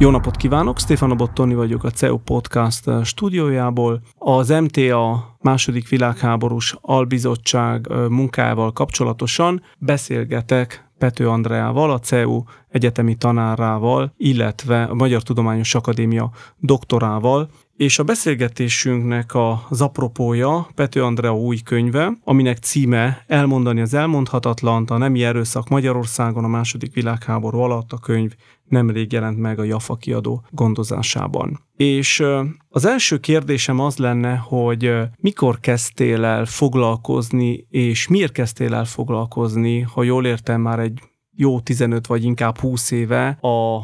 Jó napot kívánok, Stefano Bottoni vagyok a CEU Podcast stúdiójából. Az MTA második világháborús albizottság munkájával kapcsolatosan beszélgetek Pető Andreával, a CEU egyetemi tanárával, illetve a Magyar Tudományos Akadémia doktorával, és a beszélgetésünknek az apropója Pető Andrea új könyve, aminek címe Elmondani az elmondhatatlant, a nemi erőszak Magyarországon a második világháború alatt a könyv nemrég jelent meg a Jafa kiadó gondozásában. És az első kérdésem az lenne, hogy mikor kezdtél el foglalkozni, és miért kezdtél el foglalkozni, ha jól értem már egy jó 15 vagy inkább 20 éve a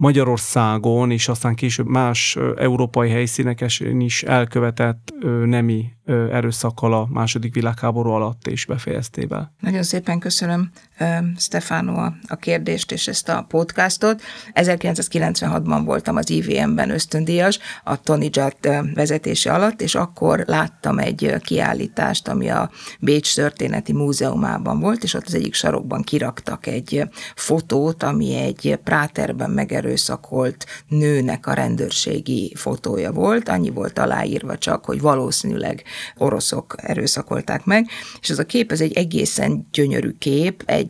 Magyarországon, és aztán később más európai helyszíneken is elkövetett nemi erőszakkal a második világháború alatt és befejeztével. Nagyon szépen köszönöm Stefano a kérdést és ezt a podcastot. 1996-ban voltam az IVM-ben ösztöndíjas a Tony Judd vezetése alatt, és akkor láttam egy kiállítást, ami a Bécs Történeti Múzeumában volt, és ott az egyik sarokban kiraktak egy fotót, ami egy práterben megerőszakolt nőnek a rendőrségi fotója volt. Annyi volt aláírva csak, hogy valószínűleg oroszok erőszakolták meg, és ez a kép, ez egy egészen gyönyörű kép, egy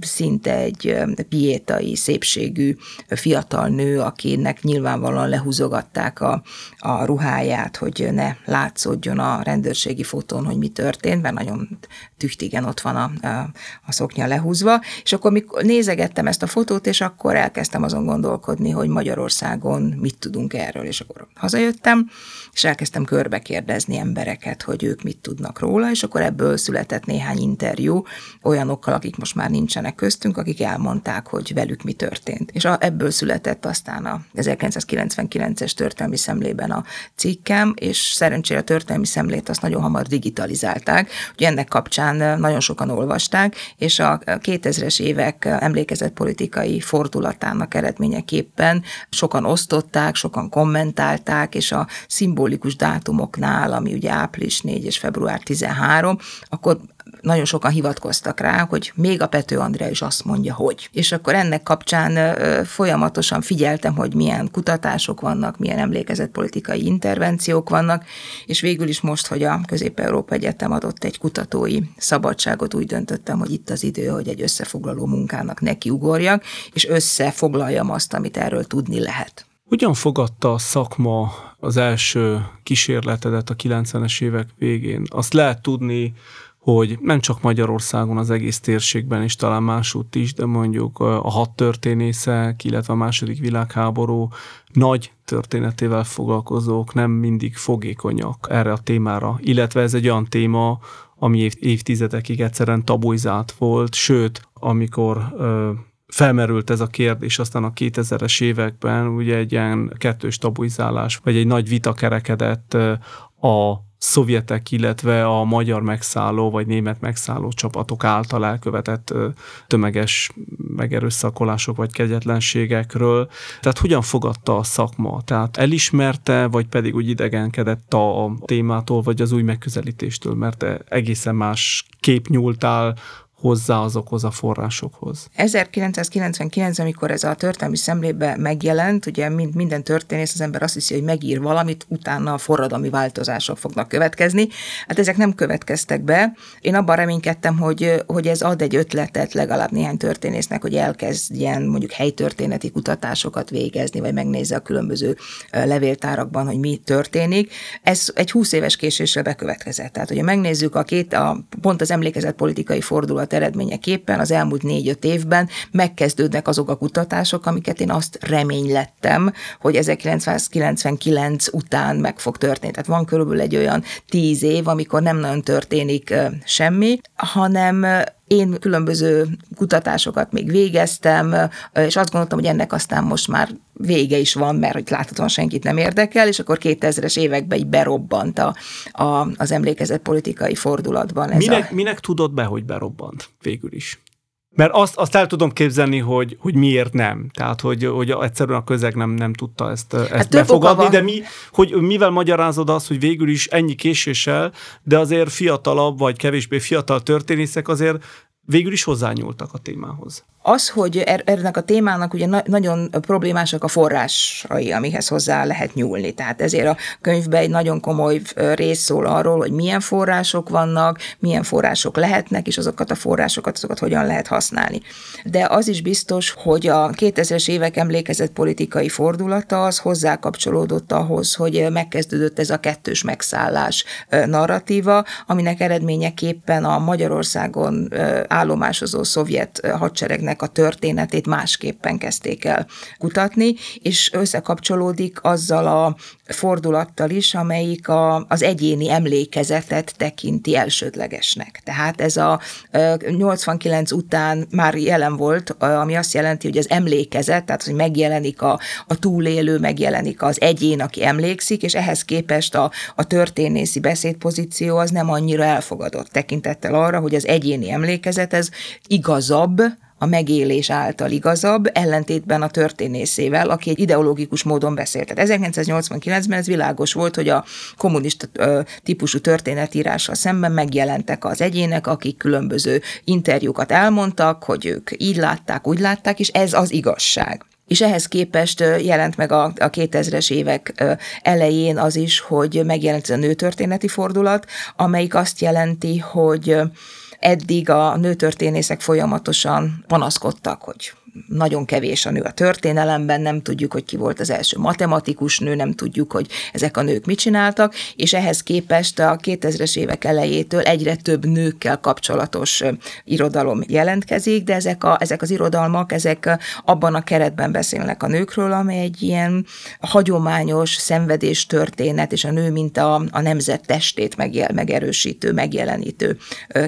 szinte egy piétai szépségű fiatal nő, akinek nyilvánvalóan lehúzogatták a, a ruháját, hogy ne látszódjon a rendőrségi fotón, hogy mi történt, mert nagyon tüchtigen ott van a, a, a szoknya lehúzva, és akkor mikor nézegettem ezt a fotót, és akkor elkezdtem azon gondolkodni, hogy Magyarországon mit tudunk erről, és akkor hazajöttem, és elkezdtem körbe kérdezni embereket, hogy ők mit tudnak róla, és akkor ebből született néhány interjú olyanokkal, akik most már nincsenek köztünk, akik elmondták, hogy velük mi történt. És a, ebből született aztán a 1999-es történelmi szemlében a cikkem, és szerencsére a történelmi szemlét azt nagyon hamar digitalizálták, hogy ennek kapcsán nagyon sokan olvasták, és a 2000-es évek emlékezetpolitikai fordulatának eredményeképpen sokan osztották, sokan kommentálták, és a szimbolikus dátumoknál, ami ugye április 4 és február 13, akkor nagyon sokan hivatkoztak rá, hogy még a Pető Andrea is azt mondja, hogy. És akkor ennek kapcsán folyamatosan figyeltem, hogy milyen kutatások vannak, milyen emlékezetpolitikai intervenciók vannak, és végül is most, hogy a Közép-Európa Egyetem adott egy kutatói szabadságot, úgy döntöttem, hogy itt az idő, hogy egy összefoglaló munkának nekiugorjak, és összefoglaljam azt, amit erről tudni lehet. Hogyan fogadta a szakma az első kísérletedet a 90-es évek végén? Azt lehet tudni, hogy nem csak Magyarországon, az egész térségben és talán másútt is, de mondjuk a hat történészek, illetve a második világháború nagy történetével foglalkozók nem mindig fogékonyak erre a témára, illetve ez egy olyan téma, ami évtizedekig egyszerűen tabuizált volt, sőt, amikor felmerült ez a kérdés, aztán a 2000-es években ugye egy ilyen kettős tabuizálás, vagy egy nagy vita kerekedett a szovjetek, illetve a magyar megszálló vagy német megszálló csapatok által elkövetett tömeges megerőszakolások vagy kegyetlenségekről. Tehát hogyan fogadta a szakma? Tehát elismerte, vagy pedig úgy idegenkedett a témától, vagy az új megközelítéstől, mert egészen más kép nyúltál hozzá azokhoz a forrásokhoz. 1999, amikor ez a történelmi szemlébe megjelent, ugye mind, minden történész, az ember azt hiszi, hogy megír valamit, utána a forradalmi változások fognak következni. Hát ezek nem következtek be. Én abban reménykedtem, hogy, hogy ez ad egy ötletet legalább néhány történésznek, hogy elkezdjen mondjuk helytörténeti kutatásokat végezni, vagy megnézze a különböző levéltárakban, hogy mi történik. Ez egy 20 éves késésre bekövetkezett. Tehát, hogyha megnézzük a két, a, pont az emlékezett politikai fordulat eredményeképpen az elmúlt négy-öt évben megkezdődnek azok a kutatások, amiket én azt reménylettem, hogy 1999 után meg fog történni. Tehát van körülbelül egy olyan tíz év, amikor nem nagyon történik semmi, hanem én különböző kutatásokat még végeztem, és azt gondoltam, hogy ennek aztán most már vége is van, mert hogy láthatóan senkit nem érdekel, és akkor 2000-es években így berobbant a, a, az emlékezett politikai fordulatban. Ez minek, a... minek tudod be, hogy berobbant végül is? Mert azt, azt el tudom képzelni, hogy, hogy miért nem. Tehát, hogy, hogy egyszerűen a közeg nem, nem tudta ezt, ezt hát befogadni, de mi, hogy mivel magyarázod azt, hogy végül is ennyi késéssel, de azért fiatalabb vagy kevésbé fiatal történészek azért végül is hozzányúltak a témához. Az, hogy er, ennek a témának ugye na- nagyon problémásak a forrásai, amihez hozzá lehet nyúlni. Tehát ezért a könyvben egy nagyon komoly rész szól arról, hogy milyen források vannak, milyen források lehetnek, és azokat a forrásokat, azokat hogyan lehet használni. De az is biztos, hogy a 2000-es évek emlékezett politikai fordulata az hozzá kapcsolódott ahhoz, hogy megkezdődött ez a kettős megszállás narratíva, aminek eredményeképpen a Magyarországon állomásozó szovjet hadseregnek a történetét másképpen kezdték el kutatni, és összekapcsolódik azzal a fordulattal is, amelyik a, az egyéni emlékezetet tekinti elsődlegesnek. Tehát ez a 89 után már jelen volt, ami azt jelenti, hogy az emlékezet, tehát hogy megjelenik a, a túlélő, megjelenik az egyén, aki emlékszik, és ehhez képest a, a történészi beszédpozíció az nem annyira elfogadott tekintettel arra, hogy az egyéni emlékezet ez igazabb, a megélés által igazabb, ellentétben a történészével, aki egy ideológikus módon beszélt. Tehát 1989-ben ez világos volt, hogy a kommunista típusú történetírással szemben megjelentek az egyének, akik különböző interjúkat elmondtak, hogy ők így látták, úgy látták, és ez az igazság. És ehhez képest jelent meg a, a 2000-es évek elején az is, hogy megjelent a nőtörténeti fordulat, amelyik azt jelenti, hogy eddig a nőtörténészek folyamatosan panaszkodtak, hogy nagyon kevés a nő a történelemben, nem tudjuk, hogy ki volt az első matematikus nő, nem tudjuk, hogy ezek a nők mit csináltak, és ehhez képest a 2000-es évek elejétől egyre több nőkkel kapcsolatos irodalom jelentkezik, de ezek, a, ezek az irodalmak, ezek abban a keretben beszélnek a nőkről, amely egy ilyen hagyományos szenvedés történet, és a nő, mint a, a nemzet testét megjel, megerősítő, megjelenítő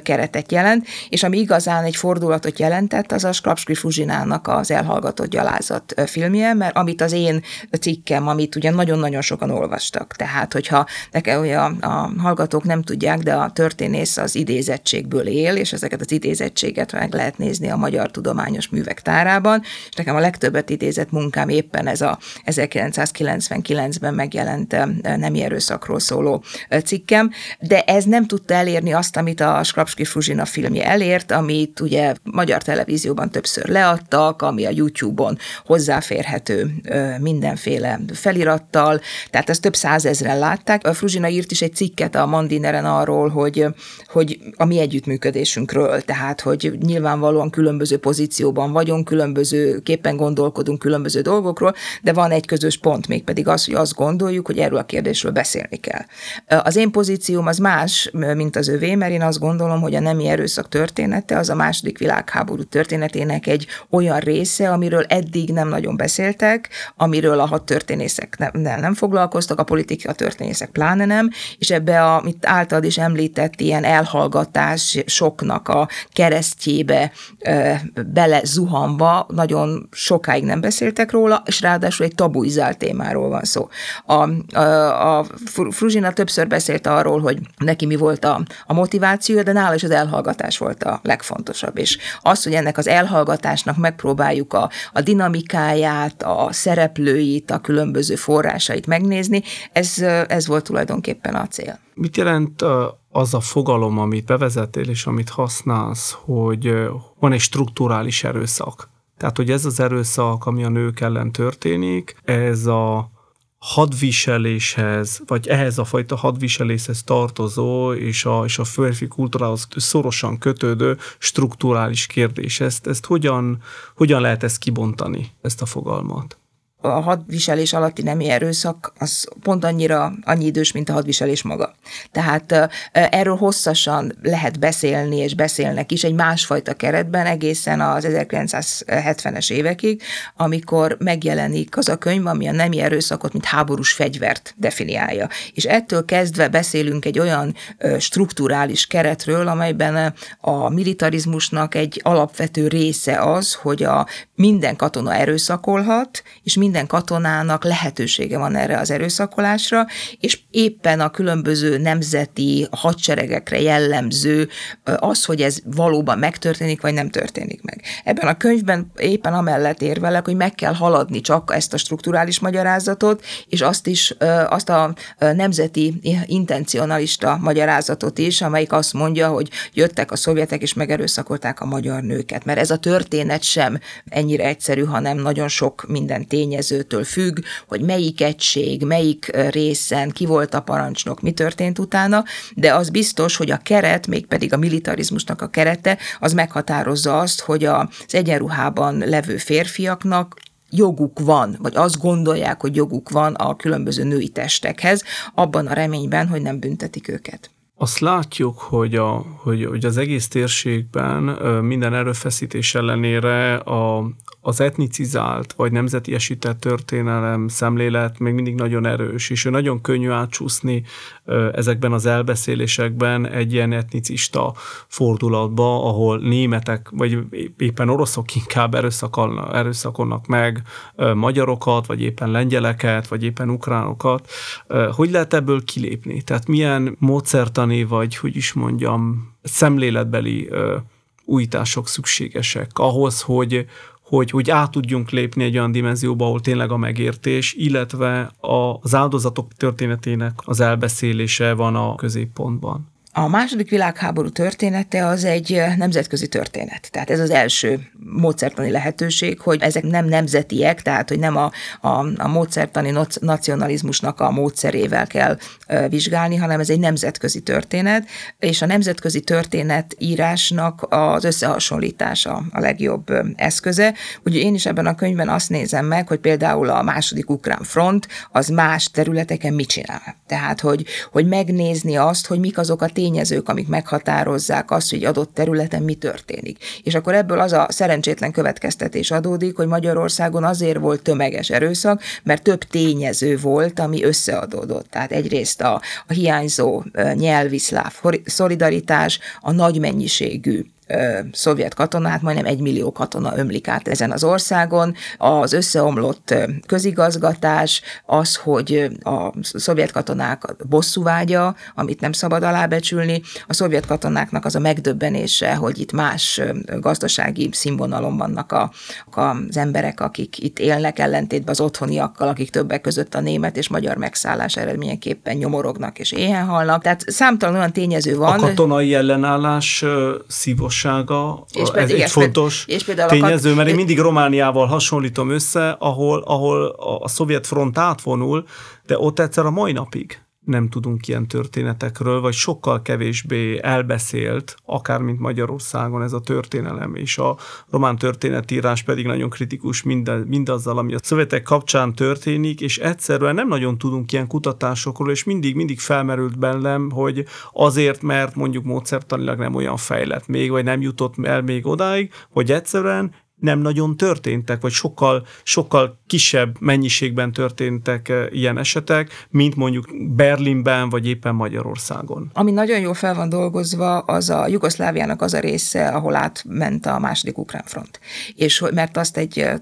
keretet jelent, és ami igazán egy fordulatot jelentett, az a Skrapski Fuzsinának Zoltánnak az elhallgatott gyalázat filmje, mert amit az én cikkem, amit ugye nagyon-nagyon sokan olvastak, tehát hogyha nekem ugye a, a hallgatók nem tudják, de a történész az idézettségből él, és ezeket az idézettséget meg lehet nézni a Magyar Tudományos Művek tárában, és nekem a legtöbbet idézett munkám éppen ez a 1999-ben megjelent nemi erőszakról szóló cikkem, de ez nem tudta elérni azt, amit a Skrapski Fruzsina filmje elért, amit ugye magyar televízióban többször leadta, voltak, ami a YouTube-on hozzáférhető mindenféle felirattal, tehát ezt több százezren látták. A Fruzsina írt is egy cikket a Mandineren arról, hogy, hogy a mi együttműködésünkről, tehát hogy nyilvánvalóan különböző pozícióban vagyunk, különböző képen gondolkodunk különböző dolgokról, de van egy közös pont, mégpedig az, hogy azt gondoljuk, hogy erről a kérdésről beszélni kell. Az én pozícióm az más, mint az övé, mert én azt gondolom, hogy a nemi erőszak története az a második világháború történetének egy olyan olyan része, amiről eddig nem nagyon beszéltek, amiről a hat történészek nem, nem, foglalkoztak, a politika történészek pláne nem, és ebbe a, amit általad is említett, ilyen elhallgatás soknak a keresztjébe bele zuhanva, nagyon sokáig nem beszéltek róla, és ráadásul egy tabuizált témáról van szó. A, a, a Fruzsina többször beszélt arról, hogy neki mi volt a, a motiváció, de nála is az elhallgatás volt a legfontosabb, és az, hogy ennek az elhallgatásnak megpróbálják megpróbáljuk a, a dinamikáját, a szereplőit, a különböző forrásait megnézni, ez, ez volt tulajdonképpen a cél. Mit jelent az a fogalom, amit bevezettél és amit használsz, hogy van egy strukturális erőszak? Tehát, hogy ez az erőszak, ami a nők ellen történik, ez a hadviseléshez, vagy ehhez a fajta hadviseléshez tartozó és a, és a férfi kultúrához szorosan kötődő strukturális kérdés. Ezt, ezt hogyan, hogyan lehet ezt kibontani, ezt a fogalmat? A hadviselés alatti nemi erőszak az pont annyira annyi idős, mint a hadviselés maga. Tehát erről hosszasan lehet beszélni, és beszélnek is egy másfajta keretben egészen az 1970-es évekig, amikor megjelenik az a könyv, ami a nemi erőszakot, mint háborús fegyvert definiálja. És ettől kezdve beszélünk egy olyan strukturális keretről, amelyben a militarizmusnak egy alapvető része az, hogy a minden katona erőszakolhat, és minden katonának lehetősége van erre az erőszakolásra, és éppen a különböző nemzeti hadseregekre jellemző az, hogy ez valóban megtörténik, vagy nem történik meg. Ebben a könyvben éppen amellett érvelek, hogy meg kell haladni csak ezt a strukturális magyarázatot, és azt is, azt a nemzeti intencionalista magyarázatot is, amelyik azt mondja, hogy jöttek a szovjetek és megerőszakolták a magyar nőket. Mert ez a történet sem ennyire egyszerű, hanem nagyon sok minden tényezőtől függ, hogy melyik egység, melyik részen, ki volt a parancsnok, mi történt utána, de az biztos, hogy a keret, mégpedig a militarizmusnak a kerete, az meghatározza azt, hogy az egyenruhában levő férfiaknak joguk van, vagy azt gondolják, hogy joguk van a különböző női testekhez, abban a reményben, hogy nem büntetik őket. Azt látjuk, hogy, a, hogy, hogy az egész térségben minden erőfeszítés ellenére a, az etnicizált vagy nemzeti esített történelem szemlélet még mindig nagyon erős, és ő nagyon könnyű átcsúszni ezekben az elbeszélésekben egy ilyen etnicista fordulatba, ahol németek, vagy éppen oroszok inkább erőszakolnak meg magyarokat, vagy éppen lengyeleket, vagy éppen ukránokat. Hogy lehet ebből kilépni? Tehát milyen módszertani, vagy hogy is mondjam, szemléletbeli újítások szükségesek ahhoz, hogy, hogy, hogy át tudjunk lépni egy olyan dimenzióba, ahol tényleg a megértés, illetve az áldozatok történetének az elbeszélése van a középpontban. A második világháború története az egy nemzetközi történet. Tehát ez az első módszertani lehetőség, hogy ezek nem nemzetiek, tehát hogy nem a, a, a módszertani nacionalizmusnak a módszerével kell vizsgálni, hanem ez egy nemzetközi történet, és a nemzetközi történet írásnak az összehasonlítása a legjobb eszköze. Ugye én is ebben a könyvben azt nézem meg, hogy például a második ukrán front az más területeken mit csinál. Tehát, hogy, hogy megnézni azt, hogy mik azok a tény tényezők, amik meghatározzák azt, hogy adott területen mi történik. És akkor ebből az a szerencsétlen következtetés adódik, hogy Magyarországon azért volt tömeges erőszak, mert több tényező volt, ami összeadódott. Tehát egyrészt a, a hiányzó nyelvi szláv szolidaritás, a nagy mennyiségű szovjet katonát, majdnem egy millió katona ömlik át ezen az országon. Az összeomlott közigazgatás, az, hogy a szovjet katonák bosszúvágya, amit nem szabad alábecsülni, a szovjet katonáknak az a megdöbbenése, hogy itt más gazdasági színvonalon vannak a, az emberek, akik itt élnek ellentétben az otthoniakkal, akik többek között a német és magyar megszállás eredményeképpen nyomorognak és éhen halnak. Tehát számtalan olyan tényező van. A katonai ellenállás szívos fontossága, és ez egy fontos és tényező, mert én mindig Romániával hasonlítom össze, ahol, ahol a szovjet front átvonul, de ott egyszer a mai napig nem tudunk ilyen történetekről, vagy sokkal kevésbé elbeszélt, akár mint Magyarországon ez a történelem, és a román történetírás pedig nagyon kritikus mind, mindazzal, ami a szövetek kapcsán történik, és egyszerűen nem nagyon tudunk ilyen kutatásokról, és mindig, mindig felmerült bennem, hogy azért, mert mondjuk módszertanilag nem olyan fejlett még, vagy nem jutott el még odáig, hogy egyszerűen nem nagyon történtek, vagy sokkal, sokkal kisebb mennyiségben történtek eh, ilyen esetek, mint mondjuk Berlinben, vagy éppen Magyarországon. Ami nagyon jól fel van dolgozva, az a Jugoszláviának az a része, ahol átment a második ukrán front. És mert azt egy eh,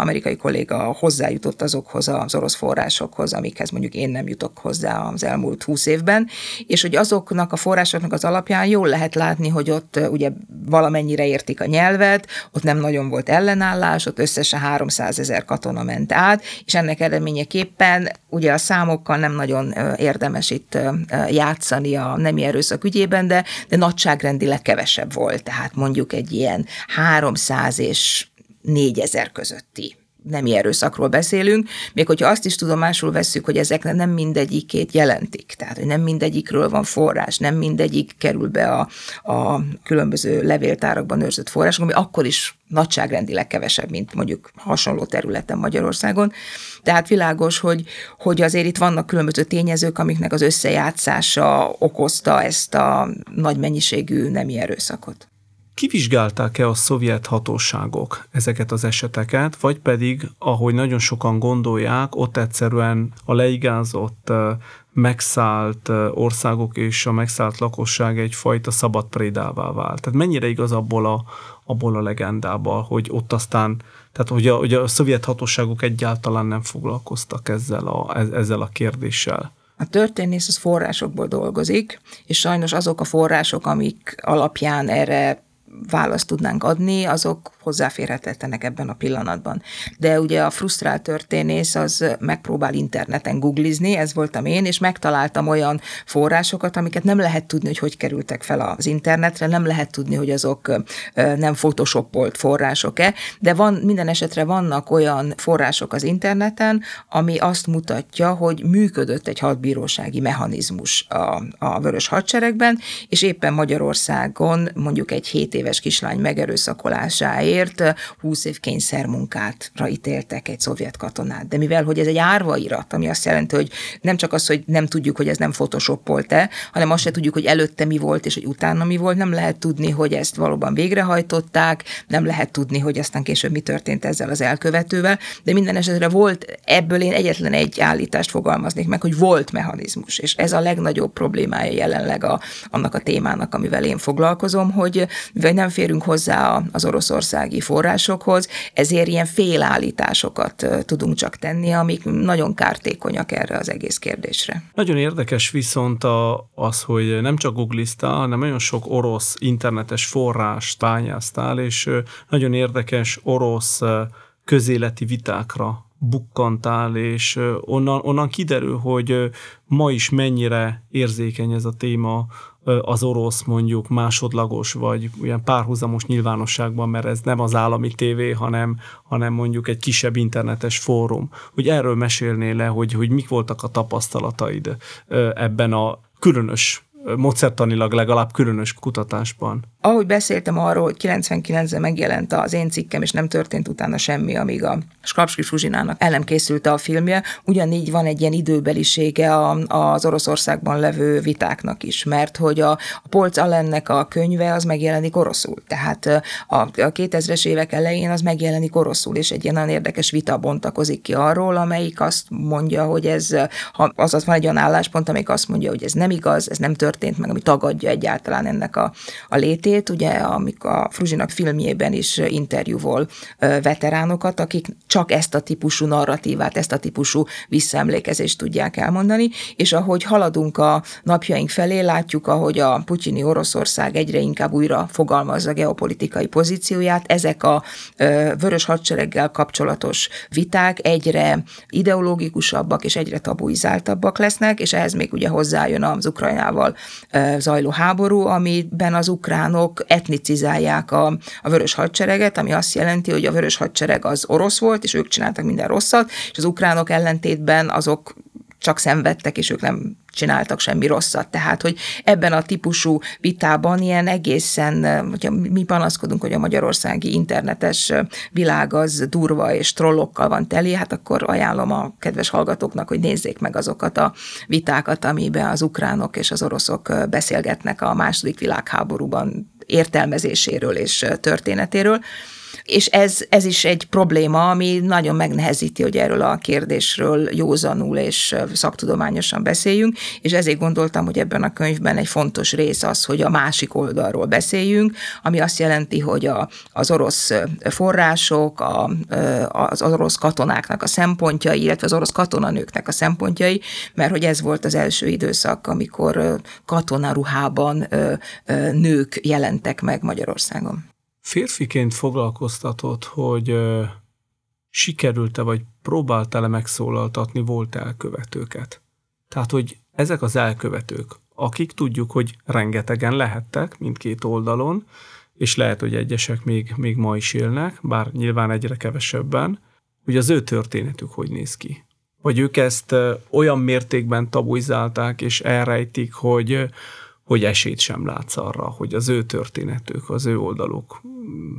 amerikai kolléga hozzájutott azokhoz az orosz forrásokhoz, amikhez mondjuk én nem jutok hozzá az elmúlt húsz évben, és hogy azoknak a forrásoknak az alapján jól lehet látni, hogy ott eh, ugye valamennyire értik a nyelvet, ott nem nagyon volt ellenállás, ott összesen 300 ezer katona ment át, és ennek eredményeképpen ugye a számokkal nem nagyon érdemes itt játszani a nemi erőszak ügyében, de, de nagyságrendileg kevesebb volt, tehát mondjuk egy ilyen 300 és 4000 közötti nemi erőszakról beszélünk, még hogyha azt is tudomásul vesszük, hogy ezek nem mindegyikét jelentik, tehát hogy nem mindegyikről van forrás, nem mindegyik kerül be a, a különböző levéltárakban őrzött források, ami akkor is nagyságrendileg kevesebb, mint mondjuk hasonló területen Magyarországon. Tehát világos, hogy, hogy azért itt vannak különböző tényezők, amiknek az összejátszása okozta ezt a nagy mennyiségű nemi erőszakot. Kivizsgálták-e a szovjet hatóságok ezeket az eseteket, vagy pedig, ahogy nagyon sokan gondolják, ott egyszerűen a leigázott, megszállt országok és a megszállt lakosság egyfajta szabad prédává vált. Tehát mennyire igaz abból a, abból a legendából, hogy ott aztán Tehát, hogy a, hogy a szovjet hatóságok egyáltalán nem foglalkoztak ezzel a, ezzel a kérdéssel. A történész az forrásokból dolgozik, és sajnos azok a források, amik alapján erre választ tudnánk adni, azok hozzáférhetetlenek ebben a pillanatban. De ugye a frusztrált történész az megpróbál interneten googlizni, ez voltam én, és megtaláltam olyan forrásokat, amiket nem lehet tudni, hogy hogy kerültek fel az internetre, nem lehet tudni, hogy azok nem photoshopolt források-e, de van, minden esetre vannak olyan források az interneten, ami azt mutatja, hogy működött egy hadbírósági mechanizmus a, a vörös hadseregben, és éppen Magyarországon mondjuk egy 7 éves kislány megerőszakolásáért munkáért 20 év kényszermunkátra ítéltek egy szovjet katonát. De mivel, hogy ez egy árvairat, ami azt jelenti, hogy nem csak az, hogy nem tudjuk, hogy ez nem photoshopolt-e, hanem azt se tudjuk, hogy előtte mi volt, és hogy utána mi volt, nem lehet tudni, hogy ezt valóban végrehajtották, nem lehet tudni, hogy aztán később mi történt ezzel az elkövetővel, de minden esetre volt, ebből én egyetlen egy állítást fogalmaznék meg, hogy volt mechanizmus, és ez a legnagyobb problémája jelenleg a, annak a témának, amivel én foglalkozom, hogy mivel nem férünk hozzá az Oroszország magyarországi forrásokhoz, ezért ilyen félállításokat tudunk csak tenni, amik nagyon kártékonyak erre az egész kérdésre. Nagyon érdekes viszont a, az, hogy nem csak googliztál, hanem nagyon sok orosz internetes forrást bányáztál, és nagyon érdekes orosz közéleti vitákra bukkantál, és onnan, onnan kiderül, hogy ma is mennyire érzékeny ez a téma az orosz mondjuk másodlagos, vagy olyan párhuzamos nyilvánosságban, mert ez nem az állami tévé, hanem, hanem mondjuk egy kisebb internetes fórum. Hogy erről mesélnél le, hogy, hogy mik voltak a tapasztalataid ebben a különös módszertanilag legalább különös kutatásban. Ahogy beszéltem arról, hogy 99-ben megjelent az én cikkem, és nem történt utána semmi, amíg a Skrapski Fuzsinának el nem készült a filmje, ugyanígy van egy ilyen időbelisége az Oroszországban levő vitáknak is, mert hogy a, a Polc Allennek a könyve az megjelenik oroszul. Tehát a, a 2000-es évek elején az megjelenik oroszul, és egy ilyen nagyon érdekes vita bontakozik ki arról, amelyik azt mondja, hogy ez, ha, azaz van egy olyan álláspont, amelyik azt mondja, hogy ez nem igaz, ez nem történt meg, ami tagadja egyáltalán ennek a, a létét, ugye amik a Fruzsinak filmjében is interjúvol veteránokat, akik csak ezt a típusú narratívát, ezt a típusú visszaemlékezést tudják elmondani, és ahogy haladunk a napjaink felé, látjuk, ahogy a putyini Oroszország egyre inkább újra fogalmazza geopolitikai pozícióját, ezek a vörös hadsereggel kapcsolatos viták egyre ideológikusabbak és egyre tabuizáltabbak lesznek, és ehhez még ugye hozzájön az Ukrajnával zajló háború, amiben az ukránok etnicizálják a, a vörös hadsereget, ami azt jelenti, hogy a vörös hadsereg az orosz volt, és ők csináltak minden rosszat, és az ukránok ellentétben azok csak szenvedtek, és ők nem csináltak semmi rosszat. Tehát, hogy ebben a típusú vitában ilyen egészen, hogyha mi panaszkodunk, hogy a magyarországi internetes világ az durva és trollokkal van teli, hát akkor ajánlom a kedves hallgatóknak, hogy nézzék meg azokat a vitákat, amiben az ukránok és az oroszok beszélgetnek a második világháborúban értelmezéséről és történetéről és ez, ez is egy probléma, ami nagyon megnehezíti, hogy erről a kérdésről józanul és szaktudományosan beszéljünk, és ezért gondoltam, hogy ebben a könyvben egy fontos rész az, hogy a másik oldalról beszéljünk, ami azt jelenti, hogy a, az orosz források, a, az orosz katonáknak a szempontjai, illetve az orosz katonanőknek a szempontjai, mert hogy ez volt az első időszak, amikor katonaruhában nők jelentek meg Magyarországon. Férfiként foglalkoztatott, hogy sikerült-e vagy próbáltál-e megszólaltatni volt elkövetőket. Tehát, hogy ezek az elkövetők, akik tudjuk, hogy rengetegen lehettek mindkét oldalon, és lehet, hogy egyesek még, még ma is élnek, bár nyilván egyre kevesebben, hogy az ő történetük hogy néz ki. Vagy ők ezt olyan mértékben tabuizálták és elrejtik, hogy, hogy esélyt sem látsz arra, hogy az ő történetük, az ő oldaluk mm,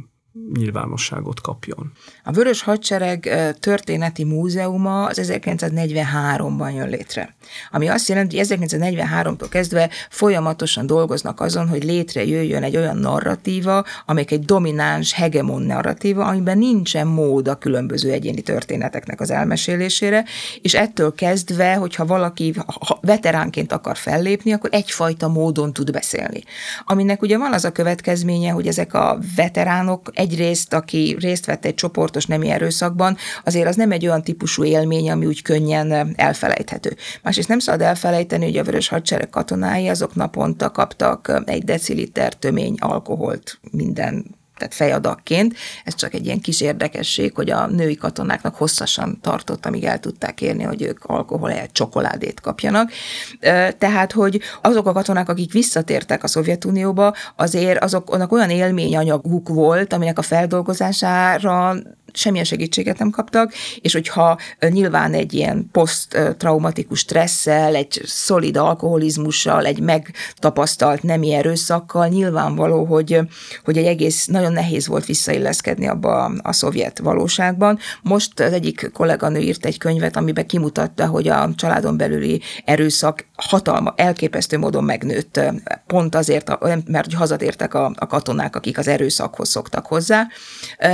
nyilvánosságot kapjon. A Vörös Hadsereg történeti múzeuma az 1943-ban jön létre. Ami azt jelenti, hogy 1943-tól kezdve folyamatosan dolgoznak azon, hogy létrejöjjön egy olyan narratíva, amelyik egy domináns, hegemon narratíva, amiben nincsen mód a különböző egyéni történeteknek az elmesélésére, és ettől kezdve, hogyha valaki veteránként akar fellépni, akkor egyfajta módon tud beszélni. Aminek ugye van az a következménye, hogy ezek a veteránok egyrészt, aki részt vett egy csoportos nemi erőszakban, azért az nem egy olyan típusú élmény, ami úgy könnyen elfelejthető. Másrészt nem szabad elfelejteni, hogy a vörös hadsereg katonái azok naponta kaptak egy deciliter tömény alkoholt minden tehát fejadakként. Ez csak egy ilyen kis érdekesség, hogy a női katonáknak hosszasan tartott, amíg el tudták érni, hogy ők alkohol csokoládét kapjanak. Tehát, hogy azok a katonák, akik visszatértek a Szovjetunióba, azért azoknak olyan élményanyaguk volt, aminek a feldolgozására semmilyen segítséget nem kaptak, és hogyha nyilván egy ilyen poszttraumatikus stresszel, egy szolid alkoholizmussal, egy megtapasztalt nemi erőszakkal, nyilvánvaló, hogy, hogy egy egész nagyon nehéz volt visszailleszkedni abba a, a szovjet valóságban. Most az egyik kolléganő írt egy könyvet, amiben kimutatta, hogy a családon belüli erőszak hatalma, elképesztő módon megnőtt, pont azért, mert hazatértek a, a katonák, akik az erőszakhoz szoktak hozzá.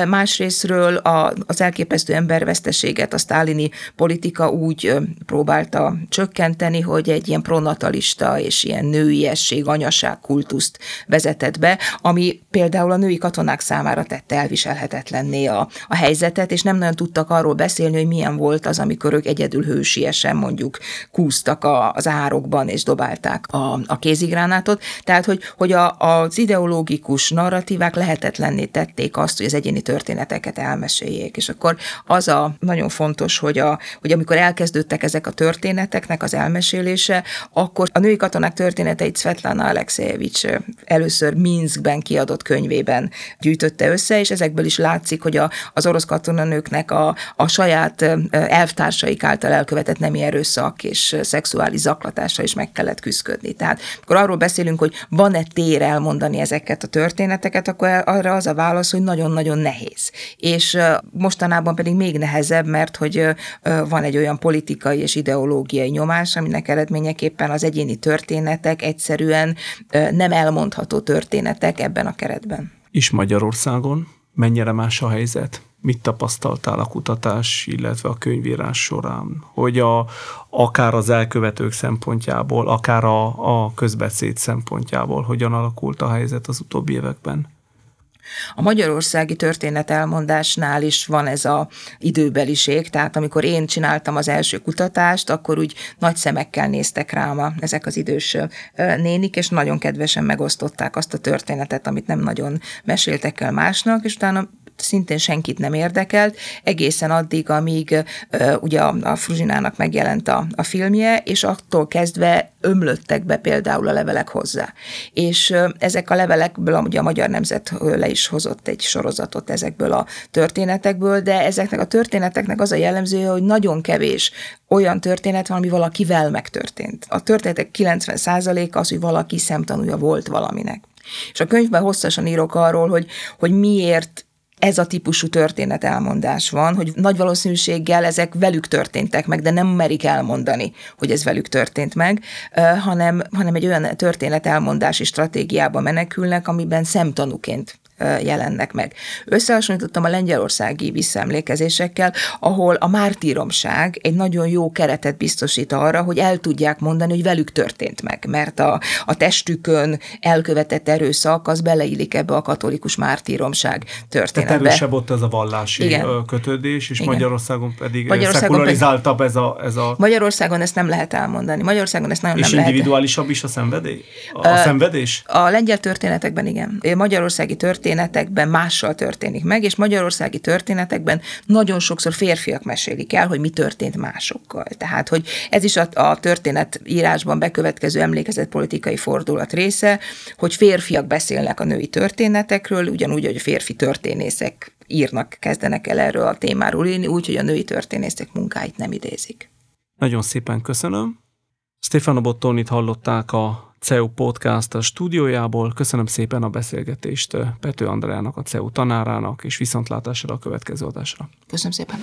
Másrésztről a, az elképesztő emberveszteséget a sztálini politika úgy próbálta csökkenteni, hogy egy ilyen pronatalista és ilyen nőiesség, anyaság kultuszt vezetett be, ami például a női katonák számára tette elviselhetetlenné a, a helyzetet, és nem nagyon tudtak arról beszélni, hogy milyen volt az, amikor ők egyedül hősiesen mondjuk kúztak a, az árokban, és dobálták a, a kézigránátot. Tehát, hogy, hogy a, az ideológikus narratívák lehetetlenné tették azt, hogy az egyéni történeteket elmeséljék meséljék. És akkor az a nagyon fontos, hogy, a, hogy amikor elkezdődtek ezek a történeteknek az elmesélése, akkor a női katonák történeteit Svetlana Alexejevics először Minskben kiadott könyvében gyűjtötte össze, és ezekből is látszik, hogy a, az orosz katonanőknek a, a saját elvtársaik által elkövetett nemi erőszak és szexuális zaklatásra is meg kellett küzdködni. Tehát akkor arról beszélünk, hogy van-e tér elmondani ezeket a történeteket, akkor arra az a válasz, hogy nagyon-nagyon nehéz. És mostanában pedig még nehezebb, mert hogy van egy olyan politikai és ideológiai nyomás, aminek eredményeképpen az egyéni történetek egyszerűen nem elmondható történetek ebben a keretben. És Magyarországon mennyire más a helyzet? Mit tapasztaltál a kutatás, illetve a könyvírás során? Hogy a, akár az elkövetők szempontjából, akár a, a közbeszéd szempontjából hogyan alakult a helyzet az utóbbi években? A magyarországi történet elmondásnál is van ez a időbeliség, tehát amikor én csináltam az első kutatást, akkor úgy nagy szemekkel néztek rám a, ezek az idős nénik, és nagyon kedvesen megosztották azt a történetet, amit nem nagyon meséltek el másnak, és utána szintén senkit nem érdekelt, egészen addig, amíg ugye a, Fruzsinának megjelent a, a filmje, és attól kezdve ömlöttek be például a levelek hozzá. És ezek a levelekből ugye a Magyar Nemzet le is hozott egy sorozatot ezekből a történetekből, de ezeknek a történeteknek az a jellemzője, hogy nagyon kevés olyan történet van, ami valakivel megtörtént. A történetek 90%-a az, hogy valaki szemtanúja volt valaminek. És a könyvben hosszasan írok arról, hogy, hogy miért ez a típusú történet elmondás van, hogy nagy valószínűséggel ezek velük történtek meg, de nem merik elmondani, hogy ez velük történt meg, hanem, hanem egy olyan történet elmondási stratégiába menekülnek, amiben szemtanúként jelennek meg. Összehasonlítottam a lengyelországi visszaemlékezésekkel, ahol a mártíromság egy nagyon jó keretet biztosít arra, hogy el tudják mondani, hogy velük történt meg, mert a, a testükön elkövetett erőszak az beleillik ebbe a katolikus mártíromság történetbe. Tehát erősebb ott ez a vallási Igen. kötődés, és Igen. Magyarországon pedig Magyarországon szekularizáltabb ez a, ez a... Magyarországon ezt nem lehet elmondani. Magyarországon ezt nagyon és nem individuálisabb lehet. is a szenvedély? A, a szenvedés? A lengyel történetekben igen. Magyarországi történet történetekben mással történik meg, és magyarországi történetekben nagyon sokszor férfiak mesélik el, hogy mi történt másokkal. Tehát, hogy ez is a, a történet írásban bekövetkező emlékezett politikai fordulat része, hogy férfiak beszélnek a női történetekről, ugyanúgy, hogy férfi történészek írnak, kezdenek el erről a témáról írni, úgy, hogy a női történészek munkáit nem idézik. Nagyon szépen köszönöm. Stefano Bottonit hallották a CEU Podcast a stúdiójából. Köszönöm szépen a beszélgetést Pető Andrának, a CEU tanárának, és viszontlátásra a következő adásra. Köszönöm szépen.